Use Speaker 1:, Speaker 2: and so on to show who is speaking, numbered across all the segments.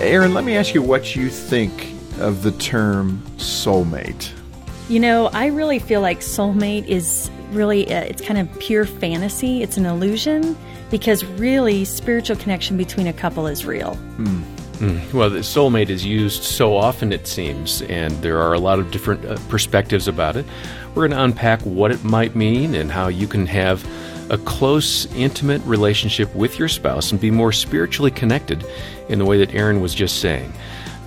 Speaker 1: Erin, let me ask you what you think of the term soulmate.
Speaker 2: You know, I really feel like soulmate is really uh, it's kind of pure fantasy. It's an illusion because really spiritual connection between a couple is real.
Speaker 3: Hmm. Mm. Well, the soulmate is used so often, it seems, and there are a lot of different uh, perspectives about it. We're going to unpack what it might mean and how you can have a close, intimate relationship with your spouse and be more spiritually connected in the way that Erin was just saying.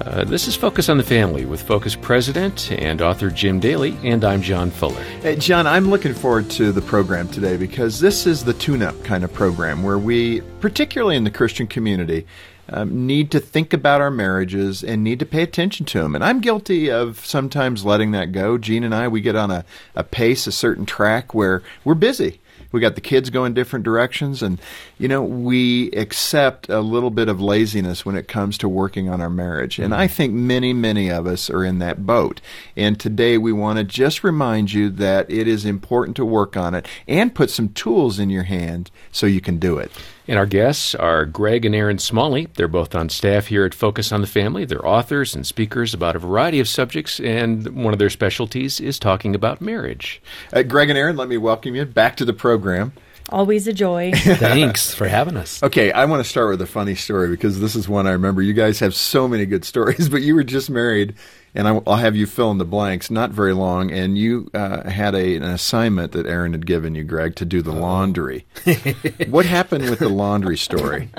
Speaker 3: Uh, this is Focus on the Family with Focus President and author Jim Daly, and I'm John Fuller.
Speaker 1: Hey, John, I'm looking forward to the program today because this is the tune up kind of program where we, particularly in the Christian community, um, need to think about our marriages and need to pay attention to them. And I'm guilty of sometimes letting that go. Jean and I, we get on a, a pace, a certain track where we're busy we got the kids going different directions and you know we accept a little bit of laziness when it comes to working on our marriage and i mm-hmm. think many many of us are in that boat and today we want to just remind you that it is important to work on it and put some tools in your hand so you can do it
Speaker 3: and our guests are Greg and Erin Smalley. They're both on staff here at Focus on the Family. They're authors and speakers about a variety of subjects, and one of their specialties is talking about marriage.
Speaker 1: Uh, Greg and Erin, let me welcome you back to the program.
Speaker 2: Always a joy.
Speaker 4: Thanks for having us.
Speaker 1: Okay, I want to start with a funny story because this is one I remember. You guys have so many good stories, but you were just married and I'll have you fill in the blanks. Not very long, and you uh, had a, an assignment that Erin had given you, Greg, to do the laundry. what happened with the laundry story?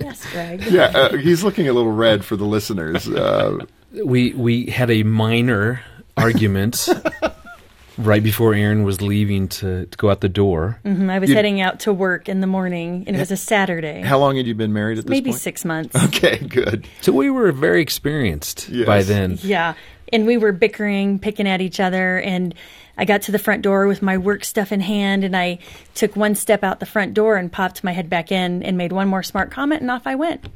Speaker 2: yes, Greg.
Speaker 1: Yeah, uh, he's looking a little red for the listeners. Uh,
Speaker 4: we we had a minor argument right before Erin was leaving to, to go out the door.
Speaker 2: Mm-hmm. I was you, heading out to work in the morning, and it was a Saturday.
Speaker 1: How long had you been married at this
Speaker 2: Maybe
Speaker 1: point?
Speaker 2: six months.
Speaker 1: Okay, good.
Speaker 4: So we were very experienced yes. by then.
Speaker 2: Yeah. And we were bickering, picking at each other, and I got to the front door with my work stuff in hand, and I took one step out the front door and popped my head back in and made one more smart comment, and off I went.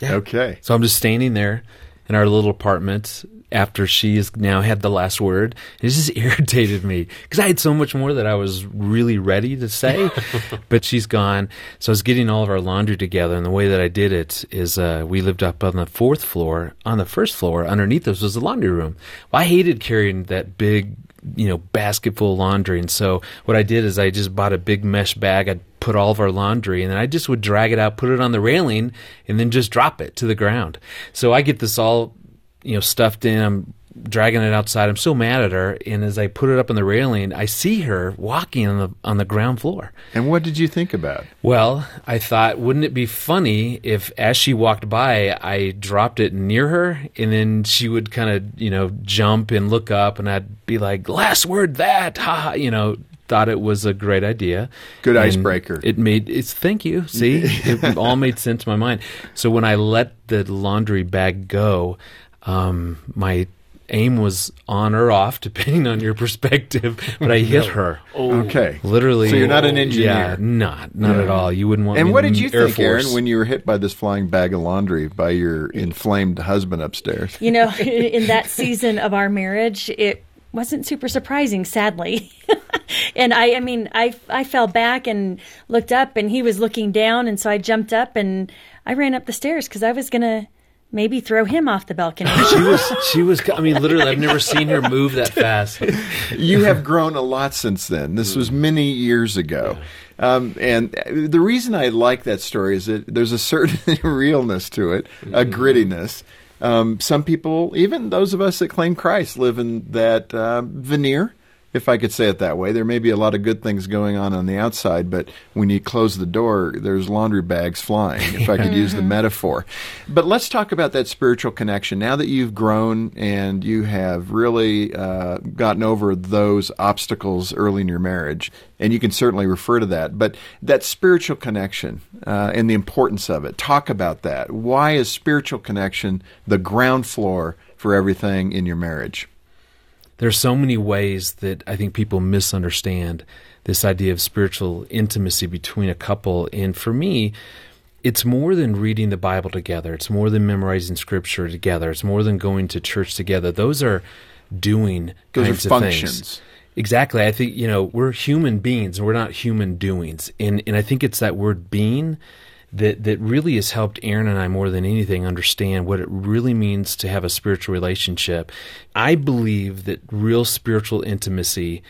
Speaker 1: Yeah. Okay.
Speaker 4: So I'm just standing there in our little apartment after she has now had the last word. It just irritated me because I had so much more that I was really ready to say, but she's gone. So I was getting all of our laundry together, and the way that I did it is uh, we lived up on the fourth floor. On the first floor, underneath us was the laundry room. Well, I hated carrying that big you know basket full of laundry and so what i did is i just bought a big mesh bag i put all of our laundry and then i just would drag it out put it on the railing and then just drop it to the ground so i get this all you know, stuffed in. I'm dragging it outside. I'm so mad at her, and as I put it up on the railing, I see her walking on the on the ground floor.
Speaker 1: And what did you think about?
Speaker 4: Well, I thought, wouldn't it be funny if, as she walked by, I dropped it near her, and then she would kind of, you know, jump and look up, and I'd be like, "Last word, that," ha, ha you know. Thought it was a great idea.
Speaker 1: Good and icebreaker.
Speaker 4: It made it's. Thank you. See, it all made sense in my mind. So when I let the laundry bag go, um, my aim was on or off, depending on your perspective. But I hit her.
Speaker 1: Oh, okay.
Speaker 4: Literally.
Speaker 1: So you're not an engineer.
Speaker 4: Yeah, not not yeah. at all. You wouldn't want.
Speaker 1: And what did you
Speaker 4: Air
Speaker 1: think,
Speaker 4: Force.
Speaker 1: Erin, when you were hit by this flying bag of laundry by your inflamed husband upstairs?
Speaker 2: You know, in that season of our marriage, it wasn't super surprising, sadly. and I, I mean, I, I fell back and looked up, and he was looking down, and so I jumped up and I ran up the stairs because I was gonna maybe throw him off the balcony.
Speaker 4: she was she was I mean literally I've never seen her move that fast.
Speaker 1: you have grown a lot since then. This was many years ago. Um, and the reason I like that story is that there's a certain realness to it, a grittiness. Um, some people, even those of us that claim Christ, live in that uh, veneer if I could say it that way. There may be a lot of good things going on on the outside, but when you close the door, there's laundry bags flying, if I could use the metaphor. But let's talk about that spiritual connection. Now that you've grown and you have really uh, gotten over those obstacles early in your marriage, and you can certainly refer to that, but that spiritual connection uh, and the importance of it, talk about that. Why is spiritual connection the ground floor for everything in your marriage?
Speaker 4: There's so many ways that I think people misunderstand this idea of spiritual intimacy between a couple. And for me, it's more than reading the Bible together. It's more than memorizing scripture together. It's more than going to church together. Those are doing
Speaker 1: Those
Speaker 4: kinds
Speaker 1: are
Speaker 4: of
Speaker 1: functions.
Speaker 4: things. Exactly. I think, you know, we're human beings and we're not human doings. And and I think it's that word being that that really has helped Erin and I more than anything understand what it really means to have a spiritual relationship. I believe that real spiritual intimacy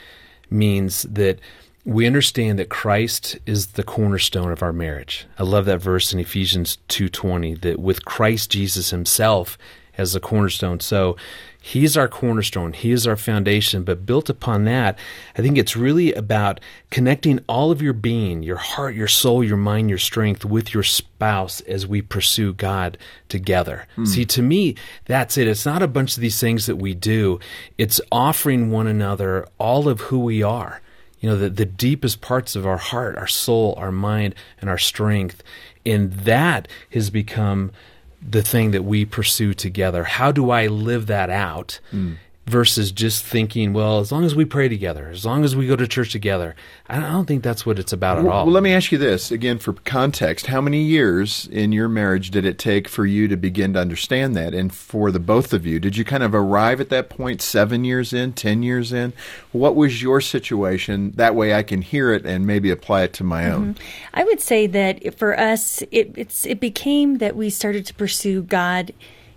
Speaker 4: means that we understand that Christ is the cornerstone of our marriage. I love that verse in Ephesians 2:20 that with Christ Jesus himself as the cornerstone. So He's our cornerstone. He is our foundation. But built upon that, I think it's really about connecting all of your being, your heart, your soul, your mind, your strength with your spouse as we pursue God together. Hmm. See, to me, that's it. It's not a bunch of these things that we do, it's offering one another all of who we are. You know, the, the deepest parts of our heart, our soul, our mind, and our strength. And that has become the thing that we pursue together. How do I live that out? Hmm. Versus just thinking, well, as long as we pray together, as long as we go to church together, I don't, think that's what it's about at
Speaker 1: Well,
Speaker 4: all.
Speaker 1: well, let me ask you this again for context. How many years in your marriage did it take for you to begin to understand that? And for the both of you, did you kind of arrive at that point seven years in, ten years in? What was your situation? That way I can hear it and maybe apply it to my own. Mm-hmm.
Speaker 2: I would say that for us, it, it's it became that we started to pursue God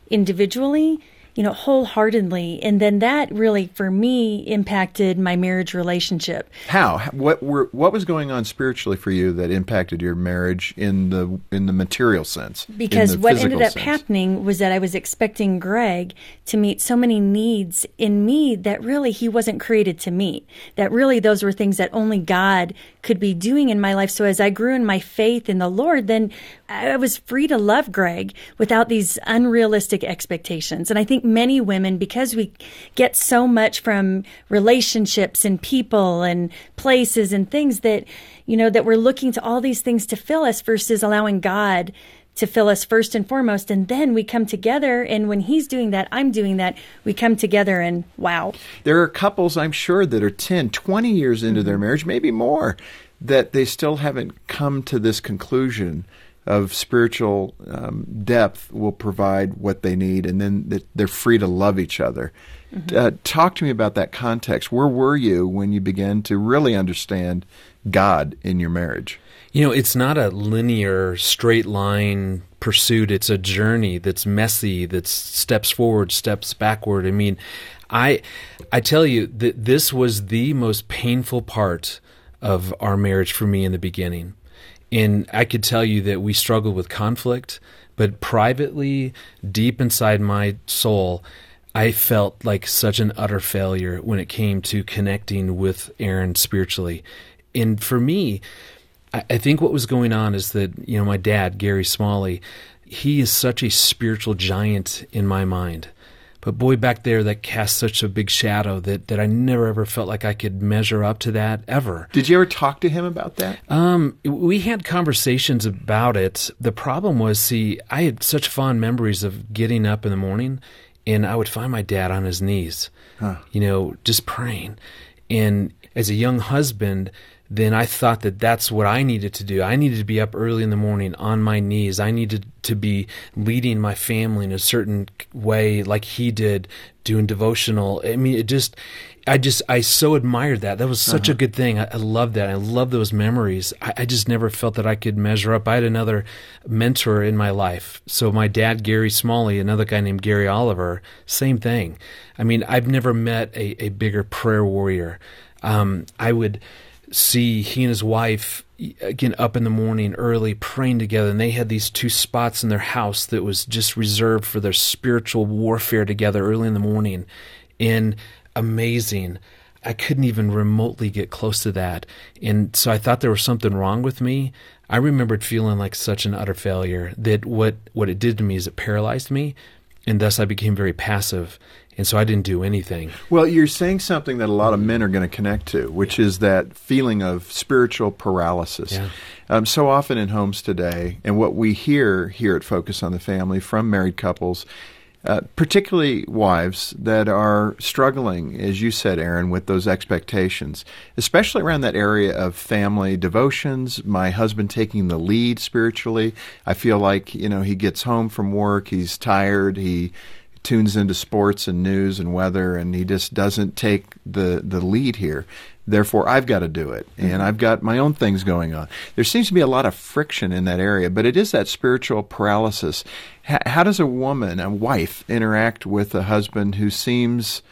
Speaker 2: individually, you know, wholeheartedly, and then that really, for me, impacted my marriage relationship.
Speaker 1: How? What were what was going on spiritually for you that impacted your marriage in the in the material sense?
Speaker 2: Because what ended up
Speaker 1: sense?
Speaker 2: happening was that I was expecting Greg to meet so many needs in me that really he wasn't created to meet. That really those were things that only God could be doing in my life. So as I grew in my faith in the Lord, then I was free to love Greg without these unrealistic expectations. And I think many women, because we get so much from relationships and people and places and things that, you know, that we're looking to all these things to fill us versus allowing God to fill us first and foremost. And then we come together. And when he's doing that, I'm doing that. We come together and wow.
Speaker 1: There are couples, I'm sure, that are 10, 20 years into their mm-hmm. marriage, maybe more, that they still haven't come to this conclusion of spiritual um, depth will provide what they need, and then they're free to love each other. Uh, talk to me about that context. Where were you when you began to really understand God in your marriage?
Speaker 4: You know, it's not a linear, straight line pursuit. It's a journey that's messy, that's steps forward, steps backward. I mean, I I tell you that this was the most painful part of our marriage for me in the beginning. And I could tell you that we struggled with conflict, but privately, deep inside my soul, I felt like such an utter failure when it came to connecting with Erin spiritually. And for me, I, think what was going on is that, you know, my dad, Gary Smalley, he is such a spiritual giant in my mind. But boy, back there, that cast such a big shadow that, that I never ever felt like I could measure up to that ever.
Speaker 1: Did you ever talk to him about that?
Speaker 4: Um, we had conversations about it. The problem was, see, I had such fond memories of getting up in the morning, and I would find my dad on his knees, you know, just praying. And as a young husband, then I thought that that's what I needed to do. I needed to be up early in the morning on my knees. I needed to be leading my family in a certain way, like he did, doing devotional. I mean, it just, I just, I so admired that. That was such a good thing. I, I love that. I love those memories. I, I just never felt that I could measure up. I had another mentor in my life. So my dad, Gary Smalley, another guy named Gary Oliver, same thing. I mean, I've never met a, a bigger prayer warrior. Um, I would see he and his wife again up in the morning early praying together and they had these two spots in their house that was just reserved for their spiritual warfare together early in the morning and amazing I couldn't even remotely get close to that. And so I thought there was something wrong with me. I remembered feeling like such an utter failure that what, what it did to me is it paralyzed me. And thus I became very passive. And so I didn't do anything.
Speaker 1: Well, you're saying something that a lot of men are going to connect to, which is that feeling of spiritual paralysis.
Speaker 4: Yeah.
Speaker 1: Um, so often in homes today, and what we hear here at Focus on the Family from married couples, uh, particularly wives that are struggling, as you said, Erin, with those expectations, especially around that area of family devotions. My husband taking the lead spiritually. I feel like you know he gets home from work, he's tired, he tunes into sports and news and weather, and he just doesn't take the the lead here. Therefore, I've got to do it, and mm-hmm. I've got my own things going on. There seems to be a lot of friction in that area, but it is that spiritual paralysis. H- how does a woman, a wife, interact with a husband who seems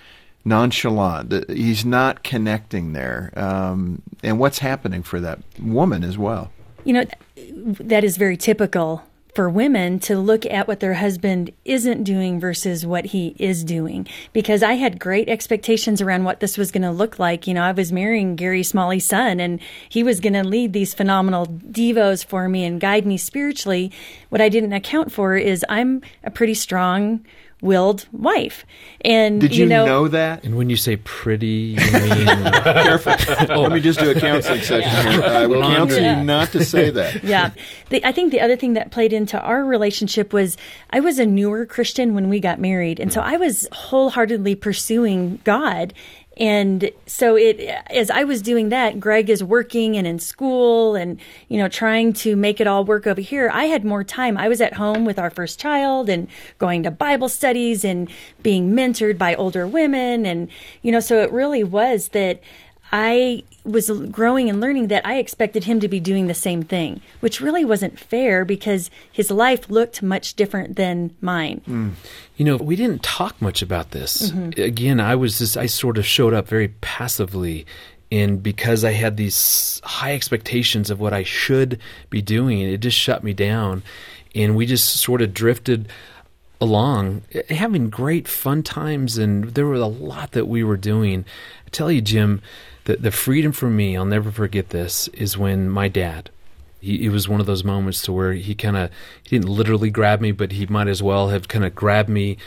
Speaker 1: nonchalant? He's not connecting there, um, and what's happening for that woman as well?
Speaker 2: You know, that is very typical for women to look at what their husband isn't doing versus what he is doing. Because I had great expectations around what this was going to look like. You know, I was marrying Gary Smalley's son and he was going to lead these phenomenal devos for me and guide me spiritually. What I didn't account for is I'm a pretty strong, willed wife. And
Speaker 1: did you,
Speaker 2: you know,
Speaker 1: know, that?
Speaker 4: And when you say pretty, you mean
Speaker 1: careful. oh. Let me just do a counseling session yeah. here. I would counsel you not to say that.
Speaker 2: Yeah, the, I think the other thing that played into our relationship was I was a newer Christian when we got married, and so mm. I was wholeheartedly pursuing God and so it, as I was doing that, Greg is working and in school and, you know, trying to make it all work over here. I had more time. I was at home with our first child and going to Bible studies and being mentored by older women. And, you know, so it really was that I was growing and learning that I expected him to be doing the same thing, which really wasn't fair because his life looked much different than mine. Mm.
Speaker 4: You know, we didn't talk much about this. Mm-hmm. Again, I was just, I sort of showed up very passively. And because I had these high expectations of what I should be doing, it just shut me down. And we just sort of drifted along, having great fun times. And there was a lot that we were doing. I tell you, Jim, the the freedom for me, I'll never forget this, is when my dad. He, it was one of those moments to where he kind of he didn't literally grab me, but he might as well have kind of grabbed me,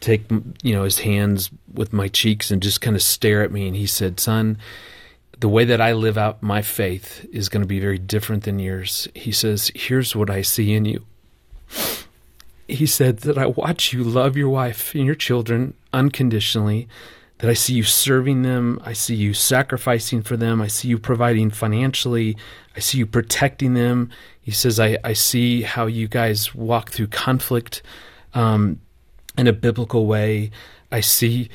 Speaker 4: take you know his hands with my cheeks and just kind of stare at me, and he said, "Son." The way that I live out my faith is going to be very different than yours. He says, Here's what I see in you he said that I watch you love your wife and your children unconditionally, that I see you serving them. I see you sacrificing for them. I see you providing financially. I see you protecting them. He says, I, I see how you guys walk through conflict um, in a biblical way. I see,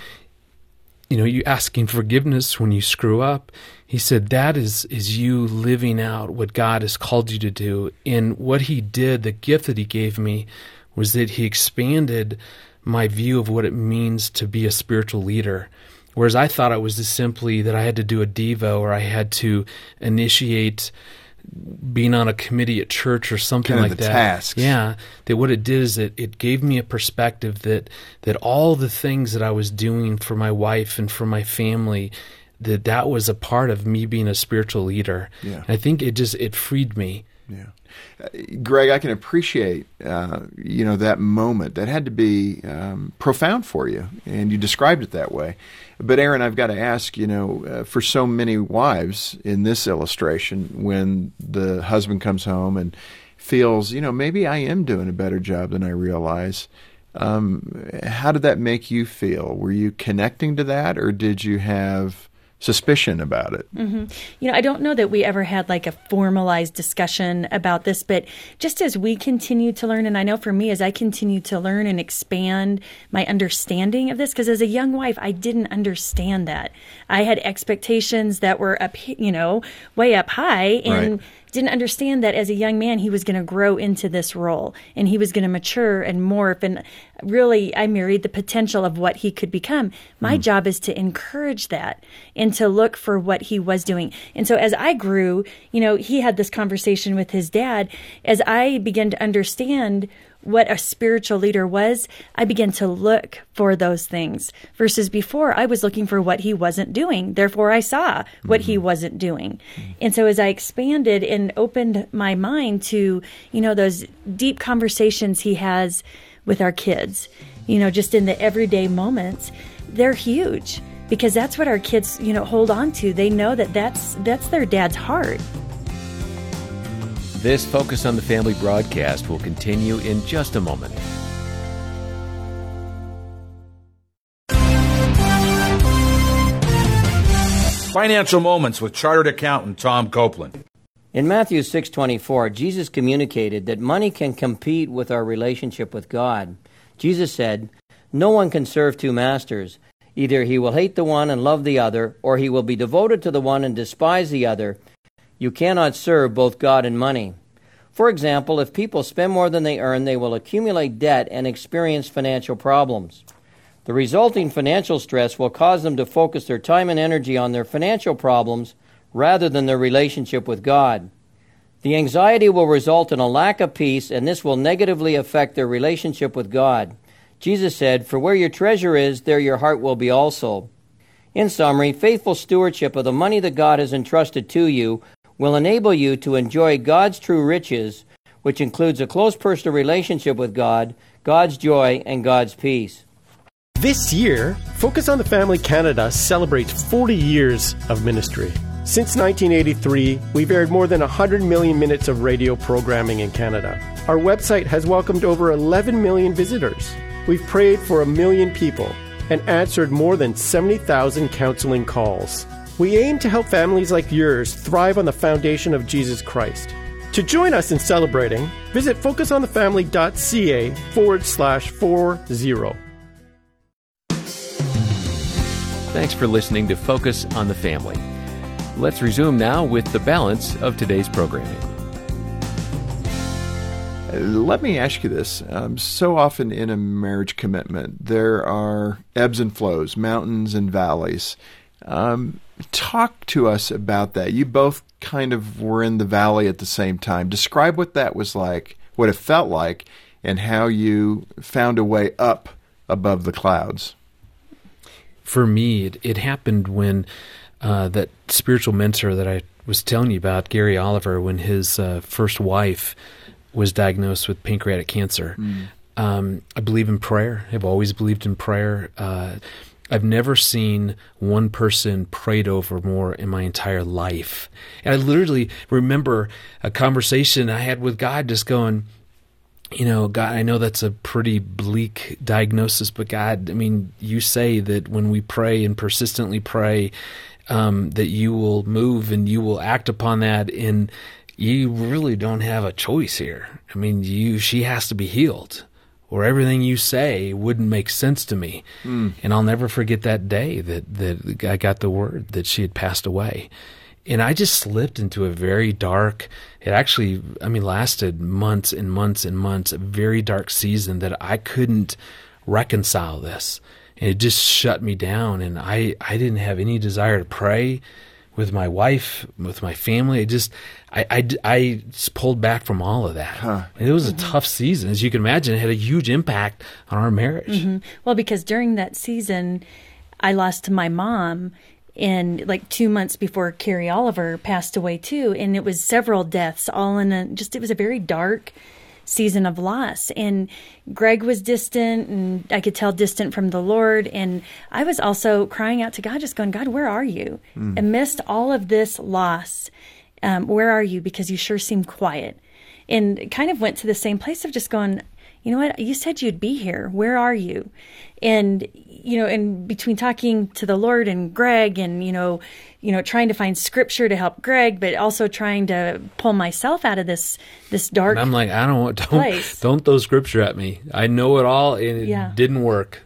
Speaker 4: you know, you asking forgiveness when you screw up. He said, that is, is you living out what God has called you to do. And what he did, the gift that he gave me, was that he expanded my view of what it means to be a spiritual leader. Whereas I thought it was just simply that I had to do a Devo or I had to initiate being on a committee at church or something
Speaker 1: kind
Speaker 4: like
Speaker 1: of
Speaker 4: that.
Speaker 1: Tasks.
Speaker 4: Yeah. That what it did is it, it gave me a perspective that that all the things that I was doing for my wife and for my family that that was a part of me being a spiritual leader.
Speaker 1: Yeah.
Speaker 4: I think it just it freed me.
Speaker 1: Yeah. Uh, Greg, I can appreciate uh, you know that moment. That had to be um, profound for you, and you described it that way. But Erin, I've got to ask, you know, uh, for so many wives in this illustration, when the husband comes home and feels, you know, maybe I am doing a better job than I realize. Um, how did that make you feel? Were you connecting to that, or did you have suspicion about it.
Speaker 2: Mm-hmm. You know, I don't know that we ever had like a formalized discussion about this, but just as we continue to learn, and I know for me, as I continue to learn and expand my understanding of this, because as a young wife, I didn't understand that. I had expectations that were up, you know, way up high, and right didn't understand that as a young man he was going to grow into this role and he was going to mature and morph and really I married the potential of what he could become. My mm. job is to encourage that and to look for what he was doing. And so as I grew, you know, he had this conversation with his dad as I began to understand what a spiritual leader was, I began to look for those things. Versus before, I was looking for what he wasn't doing. Therefore, I saw what mm-hmm. he wasn't doing. Mm-hmm. And so as I expanded and opened my mind to, you know, those deep conversations he has with our kids, you know, just in the everyday moments, they're huge because that's what our kids, you know, hold on to. They know that that's that's their dad's heart.
Speaker 3: This Focus on the Family broadcast will continue in just a moment.
Speaker 5: Financial Moments with Chartered Accountant Tom Copeland.
Speaker 6: In Matthew 6:24, Jesus communicated that money can compete with our relationship with God. Jesus said, "No one can serve two masters. Either he will hate the one and love the other, or he will be devoted to the one and despise the other. You cannot serve both God and money. For example, if people spend more than they earn, they will accumulate debt and experience financial problems. The resulting financial stress will cause them to focus their time and energy on their financial problems rather than their relationship with God. The anxiety will result in a lack of peace, and this will negatively affect their relationship with God. Jesus said, For where your treasure is, there your heart will be also. In summary, faithful stewardship of the money that God has entrusted to you will enable you to enjoy God's true riches, which includes a close personal relationship with God, God's joy, and God's peace.
Speaker 7: This year, Focus on the Family Canada celebrates 40 years of ministry. Since 1983, we've aired more than 100 million minutes of radio programming in Canada. Our website has welcomed over 11 million visitors. We've prayed for a million people and answered more than 70,000 counseling calls. We aim to help families like yours thrive on the foundation of Jesus Christ. To join us in celebrating, visit focusonthefamily.ca forward slash 40.
Speaker 3: Thanks for listening to Focus on the Family. Let's resume now with the balance of today's programming.
Speaker 1: Let me ask you this. Um, so often in a marriage commitment, there are ebbs and flows, mountains and valleys. Um, talk to us about that. You both kind of were in the valley at the same time. Describe what that was like, what it felt like, and how you found a way up above the clouds.
Speaker 4: For me, it, it happened when uh, that spiritual mentor that I was telling you about, Gary Oliver, when his uh, first wife was diagnosed with pancreatic cancer. Mm. Um, I believe in prayer. I've always believed in prayer. Uh, I've never seen one person prayed over more in my entire life. And I literally remember a conversation I had with God just going, you know, God, I know that's a pretty bleak diagnosis, but God, I mean, you say that when we pray and persistently pray, um, that you will move and you will act upon that. And you really don't have a choice here. I mean, you she has to be healed, or everything you say wouldn't make sense to me. Mm. And I'll never forget that day that that I got the word that she had passed away. And I just slipped into a very dark, it actually, I mean, lasted months and months and months, a very dark season that I couldn't reconcile this. And it just shut me down. And I, I didn't have any desire to pray with my wife, with my family. I just, I, I, I just pulled back from all of that. Huh. It was a mm-hmm. tough season, as you can imagine. It had a huge impact on our marriage.
Speaker 2: Mm-hmm. Well, because during that season, I lost my mom in like two months before Carrie Oliver passed away too, and it was several deaths all in a just. It was a very dark season of loss. And Greg was distant, and I could tell distant from the Lord. And I was also crying out to God, just going, God, where are you? Mm. Amidst all of this loss, um, where are you? Because you sure seem quiet. And kind of went to the same place of just going, you know what? You said you'd be here. Where are you? And, you know, and between talking to the Lord and Greg and, you know, you know, trying to find scripture to help Greg, but also trying to pull myself out of this, this dark.
Speaker 4: And I'm like, I don't want, don't, place. don't throw scripture at me. I know it all and it yeah. didn't work.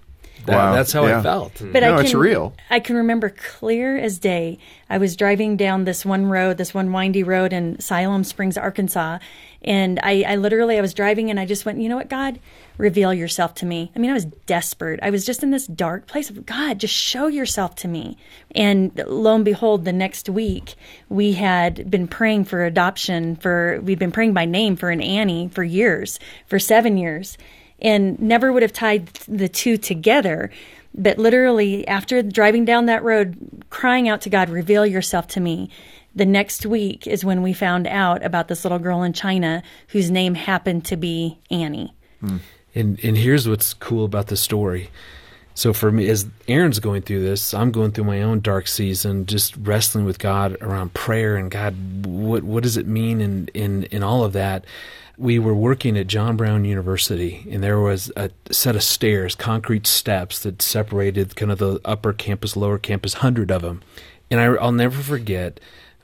Speaker 4: That-
Speaker 1: Wow.
Speaker 4: That's how
Speaker 1: Yeah.
Speaker 4: I felt.
Speaker 2: But
Speaker 1: No,
Speaker 2: I can,
Speaker 1: it's real.
Speaker 2: I can remember clear as day. I was driving down this one road, this one windy road in Siloam Springs, Arkansas, and I, I literally I was driving and I just went, you know what, God, reveal yourself to me. I mean, I was desperate. I was just in this dark place of God, just show yourself to me. And lo and behold, the next week we had been praying for adoption for we'd been praying by name for an Annie for years, for seven years and never would have tied the two together. But literally, after driving down that road, crying out to God, reveal yourself to me. The next week is when we found out about this little girl in China whose name happened to be Annie. Hmm.
Speaker 4: And and here's what's cool about the story. So for me, as Erin's going through this, I'm going through my own dark season, just wrestling with God around prayer and God, what what does it mean in in in all of that. We were working at John Brown University, and there was a set of stairs, concrete steps that separated kind of the upper campus, lower campus, hundred of them. And I, I'll never forget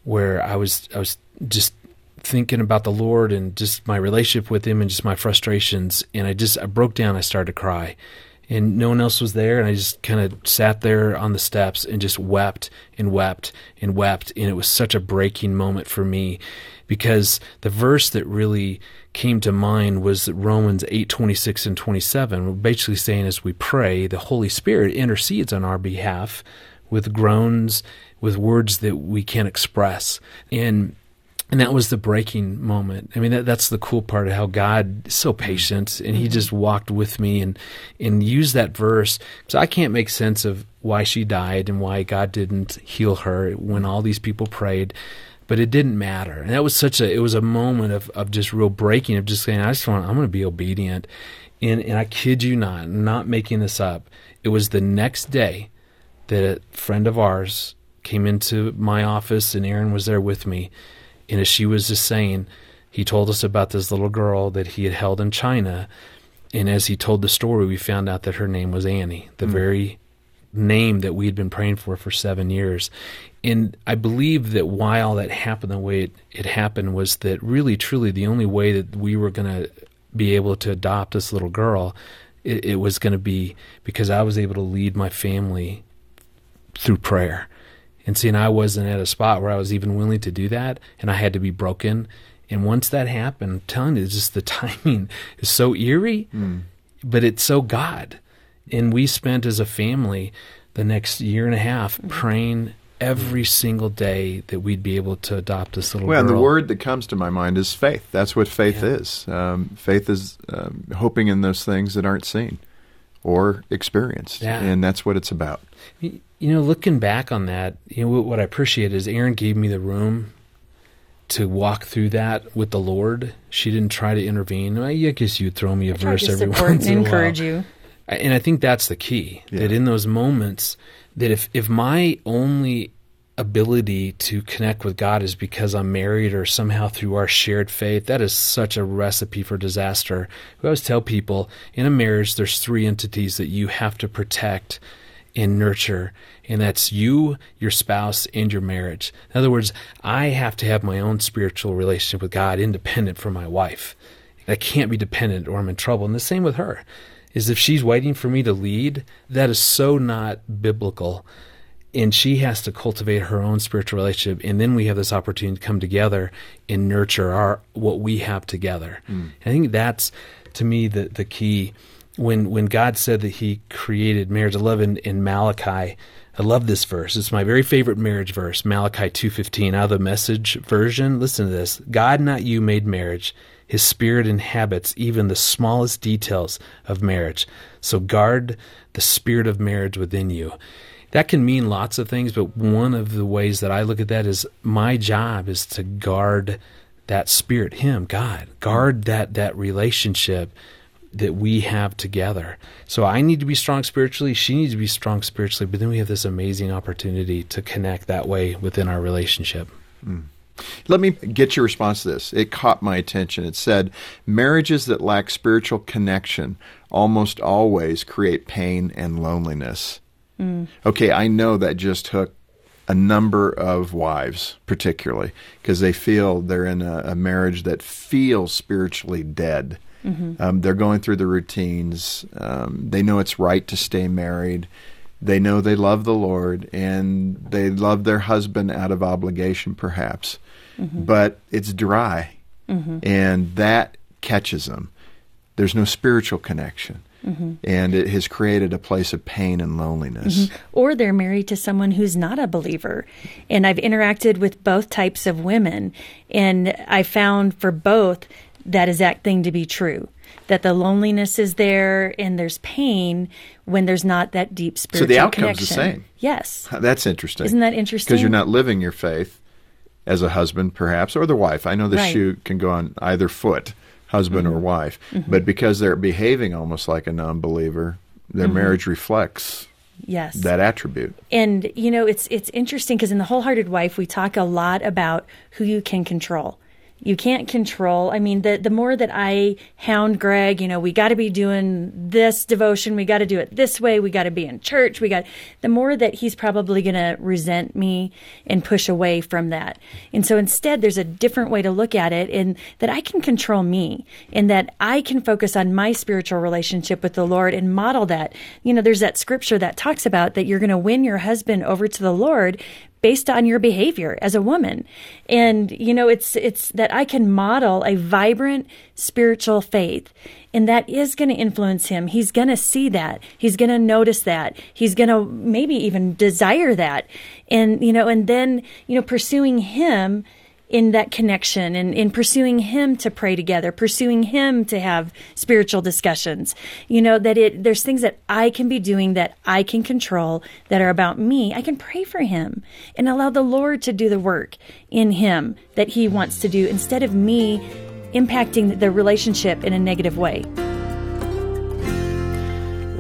Speaker 4: where I was I was just thinking about the Lord and just my relationship with Him and just my frustrations. And I just I broke down. I started to cry, and no one else was there. And I just kind of sat there on the steps and just wept and wept and wept. And it was such a breaking moment for me because the verse that really came to mind was Romans 8 26 and 27. We're basically saying as we pray, the Holy Spirit intercedes on our behalf with groans, with words that we can't express. And and that was the breaking moment. I mean, that, that's the cool part of how God is so mm-hmm. patient, and He mm-hmm. just walked with me and and used that verse. So I can't make sense of why she died and why God didn't heal her when all these people prayed, but it didn't matter. And that was such a it was a moment of of just real breaking of just saying, I just want I'm going to be obedient. And and I kid you not, I'm not making this up. It was the next day that a friend of ours came into my office, and Erin was there with me. And as she was just saying, he told us about this little girl that he had held in China. And as he told the story, we found out that her name was Annie, the hmm. very name that we had been praying for for seven years. And I believe that why all that happened the way it, it happened was that really, truly, the only way that we were going to be able to adopt this little girl, it, it was going to be because I was able to lead my family through prayer. And seeing I wasn't at a spot where I was even willing to do that, and I had to be broken. And once that happened, I'm telling you, it's just the timing is so eerie, but it's so God. And we spent as a family the next year and a half praying every single day that we'd be able to adopt this little
Speaker 1: Well, and
Speaker 4: girl.
Speaker 1: the word that comes to my mind is faith. That's what faith is. Um, faith is um, hoping in those things that aren't seen or experienced,
Speaker 4: Yeah.
Speaker 1: and that's what it's about.
Speaker 4: Y- You know, looking back on that, you know what, what I appreciate is Erin gave me the room to walk through that with the Lord. She didn't try to intervene. I guess you'd throw me a
Speaker 2: I
Speaker 4: verse every
Speaker 2: support
Speaker 4: once
Speaker 2: and
Speaker 4: in a while.
Speaker 2: encourage you.
Speaker 4: And I think that's the key. That in those moments, that if if my only ability to connect with God is because I'm married or somehow through our shared faith, that is such a recipe for disaster. We always tell people in a marriage, there's three entities that you have to protect and nurture, and that's you, your spouse, and your marriage. In other words, I have to have my own spiritual relationship with God independent from my wife. I can't be dependent or I'm in trouble. And the same with her is if she's waiting for me to lead, that is so not biblical. And she has to cultivate her own spiritual relationship, and then we have this opportunity to come together and nurture our what we have together. Mm. I think that's to me the the key. When when God said that He created marriage, I love in, in Malachi. I love this verse. It's my very favorite marriage verse, Malachi two fifteen, out of the Message version. Listen to this: God, not you, made marriage. His spirit inhabits even the smallest details of marriage. So guard the spirit of marriage within you. That can mean lots of things, but one of the ways that I look at that is my job is to guard that spirit, Him, God, guard that that relationship that we have together. So I need to be strong spiritually. She needs to be strong spiritually. But then we have this amazing opportunity to connect that way within our relationship. Hmm.
Speaker 1: Let me get your response to this. It caught my attention. It said, marriages that lack spiritual connection almost always create pain and loneliness. Hmm. Okay, I know that just hooked a number of wives, particularly, because they feel they're in a, a marriage that feels spiritually dead. Mm-hmm. Um, they're going through the routines. Um, they know it's right to stay married. They know they love the Lord and they love their husband out of obligation, perhaps. Mm-hmm. But it's dry, mm-hmm. and that catches them. There's no spiritual connection. And it has created a place of pain and loneliness.
Speaker 2: or they're married to someone who's not a believer. And I've interacted with both types of women, and I found for both that exact thing to be true. That the loneliness is there and there's pain when there's not that deep spiritual
Speaker 1: the outcome's the
Speaker 2: connection.
Speaker 1: same.
Speaker 2: Yes.
Speaker 1: That's interesting.
Speaker 2: Isn't that interesting?
Speaker 1: Because you're not living your faith as a husband, perhaps, or the wife. I know the
Speaker 2: Right.
Speaker 1: shoe can go on either foot, husband or mm-hmm. wife. Mm-hmm. But because they're behaving almost like a non believer, their mm-hmm. marriage reflects
Speaker 2: Yes.
Speaker 1: that attribute.
Speaker 2: And you know, it's it's interesting because in the wholehearted wife, we talk a lot about who you can control. You can't control. I mean, the the more that I hound Greg, you know, we got to be doing this devotion. We got to do it this way. We got to be in church. We got the more that he's probably going to resent me and push away from that. And so instead, there's a different way to look at it, and that I can control me, and that I can focus on my spiritual relationship with the Lord and model that. You know, there's that scripture that talks about that you're going to win your husband over to the Lord based on your behavior as a woman. And you know, it's it's that I can model a vibrant spiritual faith and that is going to influence him. He's going to see that. He's going to notice that. He's going to maybe even desire that. And you know, and then, you know, pursuing him in that connection and in pursuing him to pray together, pursuing him to have spiritual discussions. You know, that it there's things that I can be doing that I can control that are about me. I can pray for him and allow the Lord to do the work in him that he wants to do instead of me impacting the relationship in a negative way.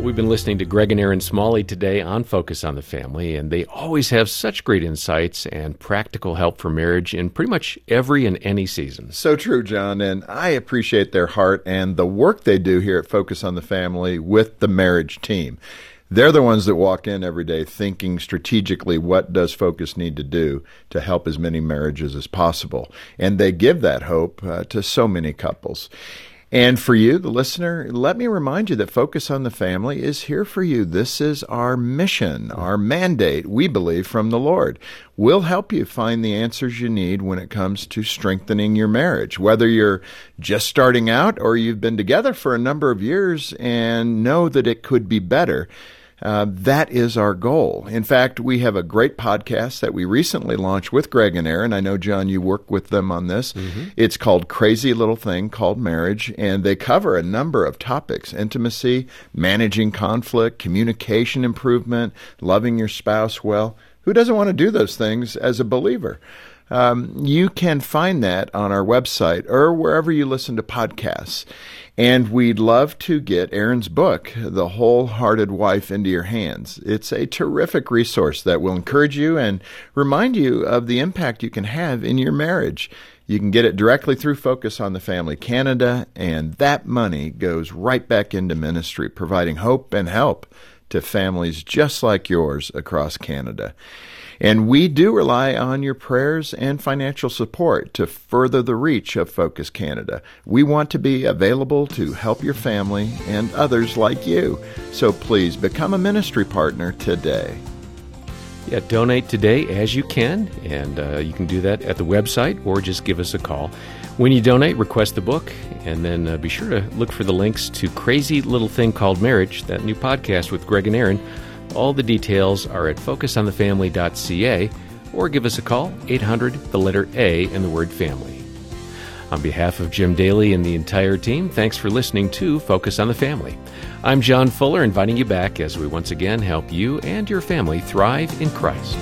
Speaker 3: We've been listening to Greg and Erin Smalley today on Focus on the Family, and they always have such great insights and practical help for marriage in pretty much every and any season.
Speaker 1: So true, John. And I appreciate their heart and the work they do here at Focus on the Family with the marriage team. They're the ones that walk in every day thinking strategically what does Focus need to do to help as many marriages as possible. And they give that hope uh, to so many couples. And for you, the listener, let me remind you that Focus on the Family is here for you. This is our mission, our mandate, we believe, from the Lord. We'll help you find the answers you need when it comes to strengthening your marriage. Whether you're just starting out or you've been together for a number of years and know that it could be better. Uh, that is our goal. In fact, we have a great podcast that we recently launched with Greg and Erin. I know, John, you work with them on this. It's called Crazy Little Thing Called Marriage, and they cover a number of topics intimacy, managing conflict, communication improvement, loving your spouse well. Who doesn't want to do those things as a believer? Um, you can find that on our website or wherever you listen to podcasts. And we'd love to get Erin's book, The Wholehearted Wife, into your hands. It's a terrific resource that will encourage you and remind you of the impact you can have in your marriage. You can get it directly through Focus on the Family Canada, and that money goes right back into ministry, providing hope and help to families just like yours across Canada. And we do rely on your prayers and financial support to further the reach of Focus Canada. We want to be available to help your family and others like you. So please become a ministry partner today.
Speaker 3: Yeah, donate today as you can, and uh, you can do that at the website or just give us a call. When you donate, request the book, and then uh, be sure to look for the links to Crazy Little Thing Called Marriage, that new podcast with Greg and Erin. All the details are at focusonthefamily.ca or give us a call, 800 the letter A and the word family. On behalf of Jim Daly and the entire team, thanks for listening to Focus on the Family. I'm John Fuller, inviting you back as we once again help you and your family thrive in Christ.